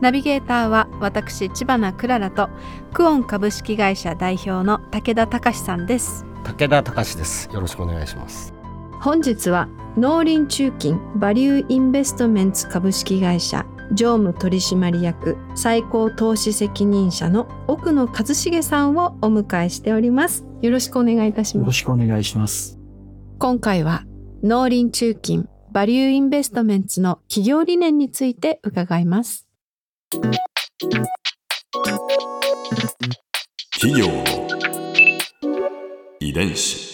ナビゲーターは私千葉なクララとクオン株式会社代表の武田隆さんです。武田隆です。よろしくお願いします。本日は農林中金バリューインベストメンツ株式会社常務取締役最高投資責任者の奥野一茂さんをお迎えしております。よろしくお願いいたしよろますしくお願いします。今回は農林中金バリューインベストメンツの企業理念について伺います企業の遺伝子。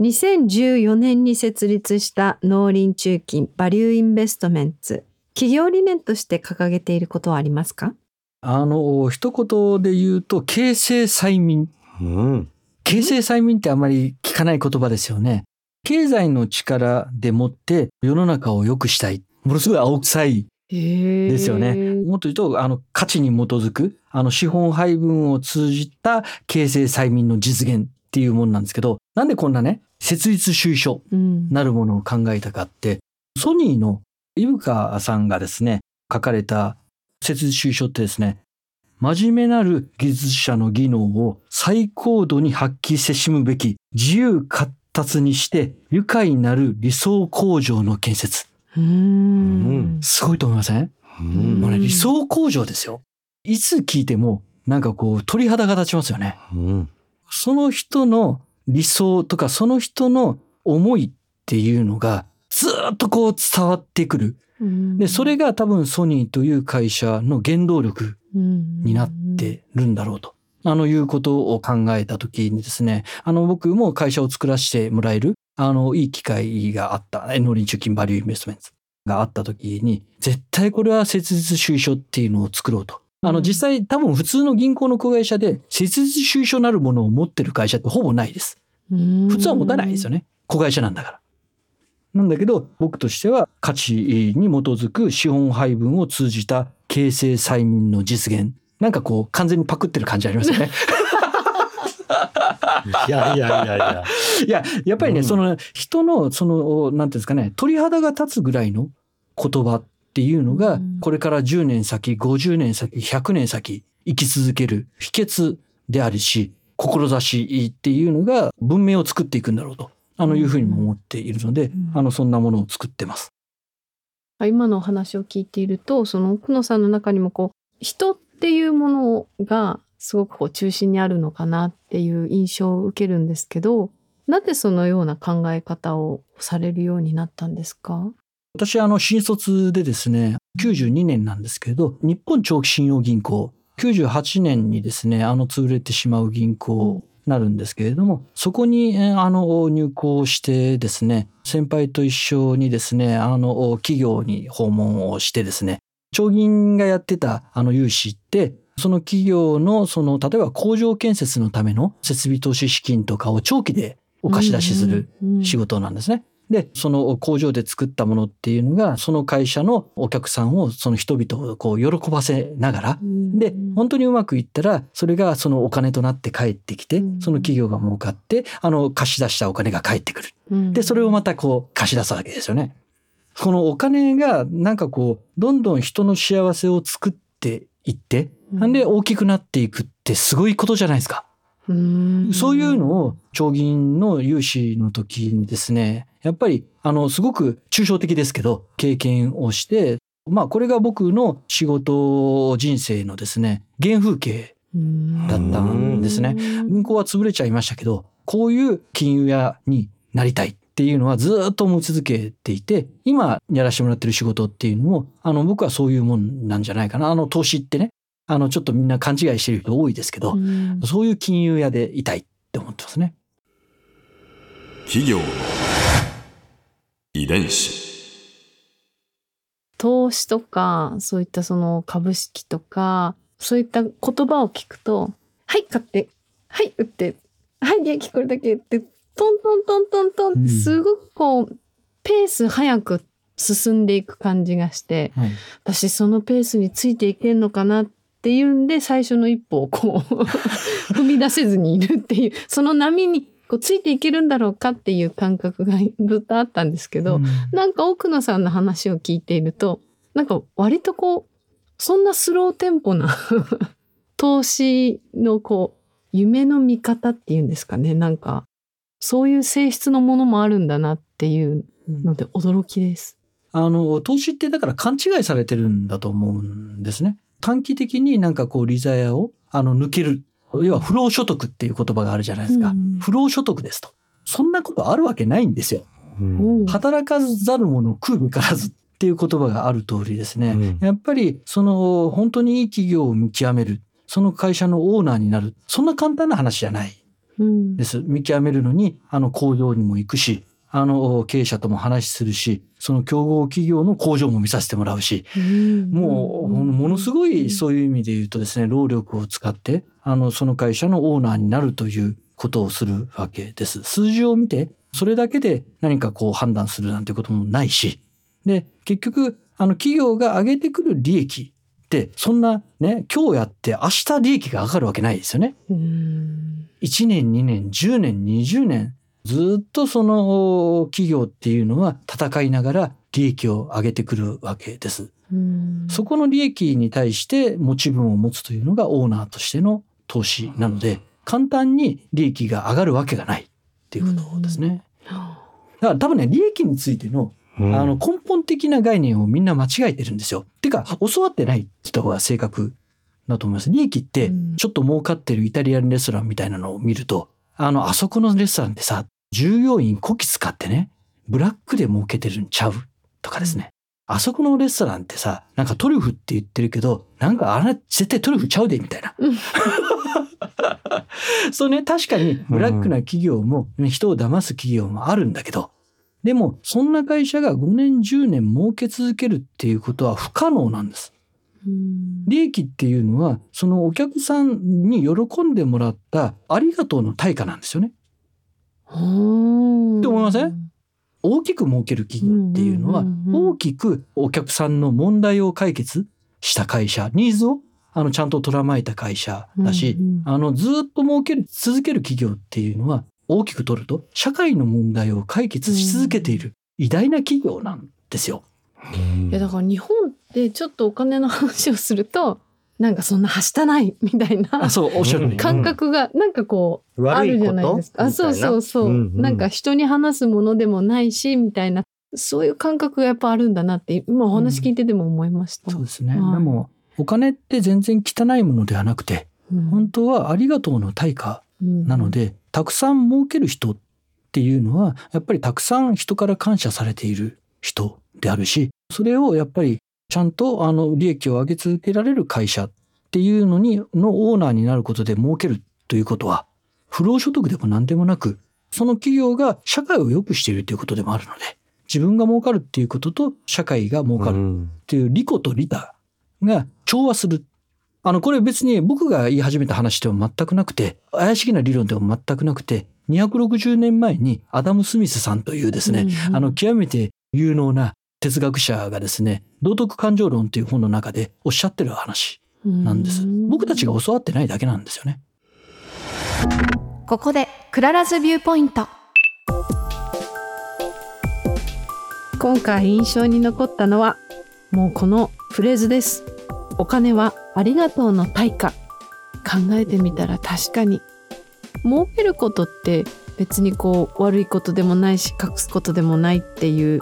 2014年に設立した農林中金バリューインベストメンツ企業理念として掲げていることはありますか？あの、一言で言うと、形成催眠。うん形成催眠ってあまり聞かない言葉ですよね。経済の力でもって世の中を良くしたい。ものすごい青臭いでですよね。もっと言うと、あの、価値に基づく、あの、資本配分を通じた形成催眠の実現っていうものなんですけど、なんでこんなね、設立主義書うんなるものを考えたかって、ソニーの伊深さんがですね、書かれた設立主義書ってですね、真面目なる技術者の技能を最高度に発揮せしむべき自由活達にして愉快なる理想工場の建設。うーんすごいと思いません、うん理想工場ですよ。いつ聞いてもなんかこう鳥肌が立ちますよね。うんその人の理想とかその人の思いっていうのがずーっとこう伝わってくる。で、それが多分ソニーという会社の原動力にになってるんだろうと。あの、いうことを考えたときにですね、あの、僕も会社を作らせてもらえる、あの、いい機会があった、農林中金バリューインベストメントがあったときに、絶対これは設立主義書っていうのを作ろうと。あの、うん実際多分普通の銀行の子会社で設立主義書なるものを持ってる会社ってほぼないです。普普通は持たないですよね。子会社なんだから。なんだけど、僕としては価値に基づく資本配分を通じた形成催眠の実現。なんかこう、完全にパクってる感じありますよね。いやいやいやいや。いや、やっぱりね、うん。その人の、その、なんていうんですかね、鳥肌が立つぐらいの言葉っていうのがうん、これから10年先、50年先、100年先、生き続ける秘訣であるし、志っていうのが文明を作っていくんだろうと、あのいうふうにも思っているので、ん。あの、そんなものを作ってます。今のお話を聞いているとその奥野さんの中にもこう人ってていうものがすごくこう中心にあるのかなっていう印象を受けるんですけどなぜそのような考え方をされるようになったんですか？私、あの、新卒でですね、92年なんですけど、日本長期信用銀行、98年にですね、あの、潰れてしまう銀行になるんですけれども、そこに、あの、入行してですね、先輩と一緒にですね、あの、企業に訪問をしてですね、長銀がやってたあの融資って、その企業の、その、例えば工場建設のための設備投資資金とかを長期でお貸し出しする仕事なんですね。で、その工場で作ったものっていうのが、その会社のお客さんを、その人々をこう喜ばせながら、で、本当にうまくいったら、それがそのお金となって帰ってきてう、んその企業が儲かって、あの、貸し出したお金が返ってくる。で、それをまたこう貸し出すわけですよね。このお金がなんかこう、どんどん人の幸せを作っていって、なんで大きくなっていくってすごいことじゃないですか。そういうのを長銀の融資の時にですね、やっぱりあのすごく抽象的ですけど経験をして、まあこれが僕の仕事人生のですね、原風景だったんですね。銀行は潰れちゃいましたけど、こういう金融屋になりたいっていうのはずっと思い続けていて、今やらせてもらってる仕事っていうのも、あの僕はそういうもんなんじゃないかな。あの投資ってね、あのちょっとみんな勘違いしてる人多いですけど、うんそういう金融屋でいたいって思ってますね。企業の遺伝子投資とかそういったその株式とかそういった言葉を聞くと「はい買ってはい売ってはい利益これだけ」ってトントントントントンってすごくこう、ペース早く進んでいく感じがして、はい。私そのペースについていけんのかなっていうんで最初の一歩をこう踏み出せずにいるっていう その波にこうついていけるんだろうかっていう感覚がずっとあったんですけど、うん。なんか奥野さんの話を聞いているとなんか割とこうそんなスローテンポな 投資のこう夢の見方っていうんですかねなんかそういう性質のものもあるんだなっていうので驚きです。あの、投資ってだから勘違いされてるんだと思うんですね。短期的になんかこう、利ザヤを、あの、抜ける。要は不労所得っていう言葉があるじゃないですか。うん不労所得ですと。そんなことあるわけないんですよ。うん働かざる者食うべからずっていう言葉がある通りですね。うんやっぱり、その、本当にいい企業を見極める。その会社のオーナーになる。そんな簡単な話じゃない。うんです。見極めるのに、あの工場にも行くし、あの経営者とも話しするし、その競合企業の工場も見させてもらうし、もう、ものすごいそういう意味で言うとですね、労力を使って、あの、その会社のオーナーになるということをするわけです。数字を見て、それだけで何かこう判断するなんてこともないし、で、結局、あの、企業が上げてくる利益そんなね、今日やって明日利益が上がるわけないですよね。うん1年、2年、10年、20年、ずっとその企業っていうのは戦いながら利益を上げてくるわけです。うんそこの利益に対して持ち分を持つというのがオーナーとしての投資なので、簡単に利益が上がるわけがないっていうことですね。だから多分ね、利益についてのうんあの根本的な概念をみんな間違えてるんですよ。てか、教わってないって言った方が正確だと思います。利益ってうん、ちょっと儲かってるイタリアンレストランみたいなのを見ると、あの、あそこのレストランでさ、従業員こき使ってね、ブラックで儲けてるんちゃうとかですね。あそこのレストランってさ、なんかトリュフって言ってるけど、なんかあれ絶対トリュフちゃうで、みたいな。うん そうね、確かにブラックな企業も、人を騙す企業もあるんだけど、でも、そんな会社が5年、10年儲け続けるっていうことは不可能なんです。うん。利益っていうのは、そのお客さんに喜んでもらったありがとうの対価なんですよね。うん。って思いません？大きく儲ける企業っていうのは大きくお客さんの問題を解決した会社ニーズをあのちゃんと捉まえた会社だし、うんうん。あのずっと儲ける続ける企業っていうのは大きく取ると社会の問題を解決し続けている偉大な企業なんですよ。うん。いやだから日本ってちょっとお金の話をするとなんかそんなはしたないみたいな感覚がなんかこうあるじゃないですか。あそうそうそう、な？んか人に話すものでもないしみたいな。そういう感覚がやっぱあるんだなって今お話聞いてても思いました。そうですね。はい。でもお金って全然汚いものではなくてうん。本当はありがとうの対価なので、たくさん儲ける人っていうのは、やっぱりたくさん人から感謝されている人であるし、それをやっぱりちゃんとあの利益を上げ続けられる会社っていうのに、のオーナーになることで儲けるということは、不労所得でも何でもなく、その企業が社会を良くしているということでもあるので、自分が儲かるっていうことと社会が儲かるっていう利己と利他が調和する。あの、これ別に僕が言い始めた話でも全くなくて、怪しげな理論でも全くなくて、260年前にアダム・スミスさんというですね、うんうんあの、極めて有能な哲学者がですね、道徳感情論という本の中でおっしゃってる話なんです。僕たちが教わってないだけなんですよね。ここで Clara's viewpoint 今回印象に残ったのはもうこのフレーズですお金はありがとうの対価。考えてみたら確かに。儲けることって別にこう悪いことでもないし隠すことでもないっていう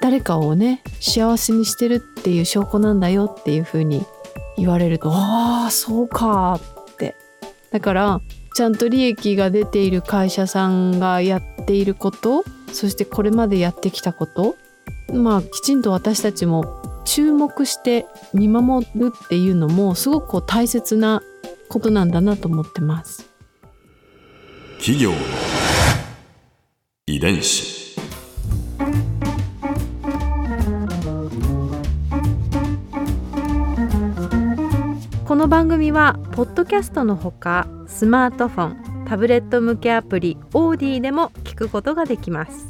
誰かをね幸せにしてるっていう証拠なんだよっていう風に言われると。ああそうかって。だからちゃんと利益が出ている会社さんがやっていることそしてこれまでやってきたことまあきちんと私たちも注目して見守るっていうのもすごく大切なことなんだなと思ってます。企業の遺伝子この番組はポッドキャストのほかスマートフォンタブレット向けアプリオーディでも聞くことができます。